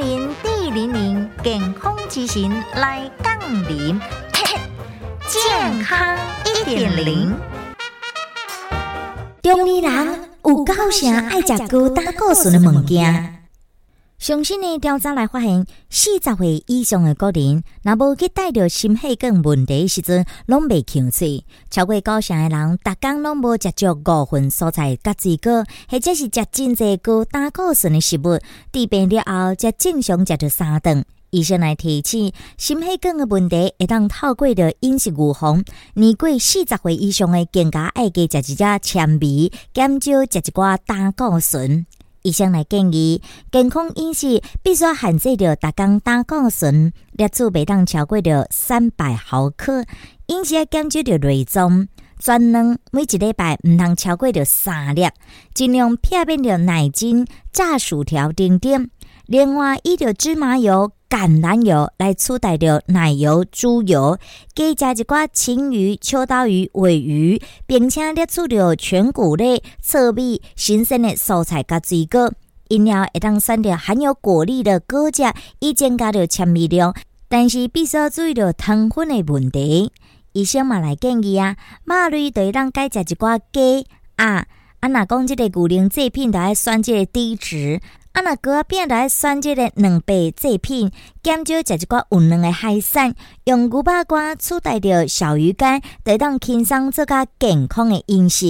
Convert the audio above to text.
零零健康之行来杠铃，健康一点零。中年人有够啥爱食高胆固醇的物件？上新的调查来发现，四十岁以上的个人，若无去带着心血管问题时阵，拢未吸水。超过九成的人，逐工拢无食足五份蔬菜甲水果，或者是食真济高胆固醇的食物。治病了后，才正常食着三顿。医生来提醒，心血管的问题会当透过着饮食预防。年过四十岁以上的，更加爱加食一只纤维，减少食一寡胆固醇。医生来建议，健康饮食必须限制着逐工胆固醇摄取袂当超过着三百毫克，饮食要减少着内脏，全能每一礼拜毋通超过着三粒，尽量避免着奶精、炸薯条等等。另外，伊着芝麻油、橄榄油来取代着奶油、猪油，加食一寡青鱼、秋刀鱼、尾鱼，并且摄取着全谷类、糙米、新鲜的蔬菜甲水果。饮料会当选择含有果粒的果汁，以增加着纤维量，但是必须注意着糖分的问题。医生嘛来建议啊，肉类会当改食一寡鸡啊，啊若讲即个牛奶制品，就爱选即个低脂。啊，若哥变来选即个两倍制品，减少食一寡有能的海产，用牛肉干取代着小鱼干，得当轻松做较健康的饮食。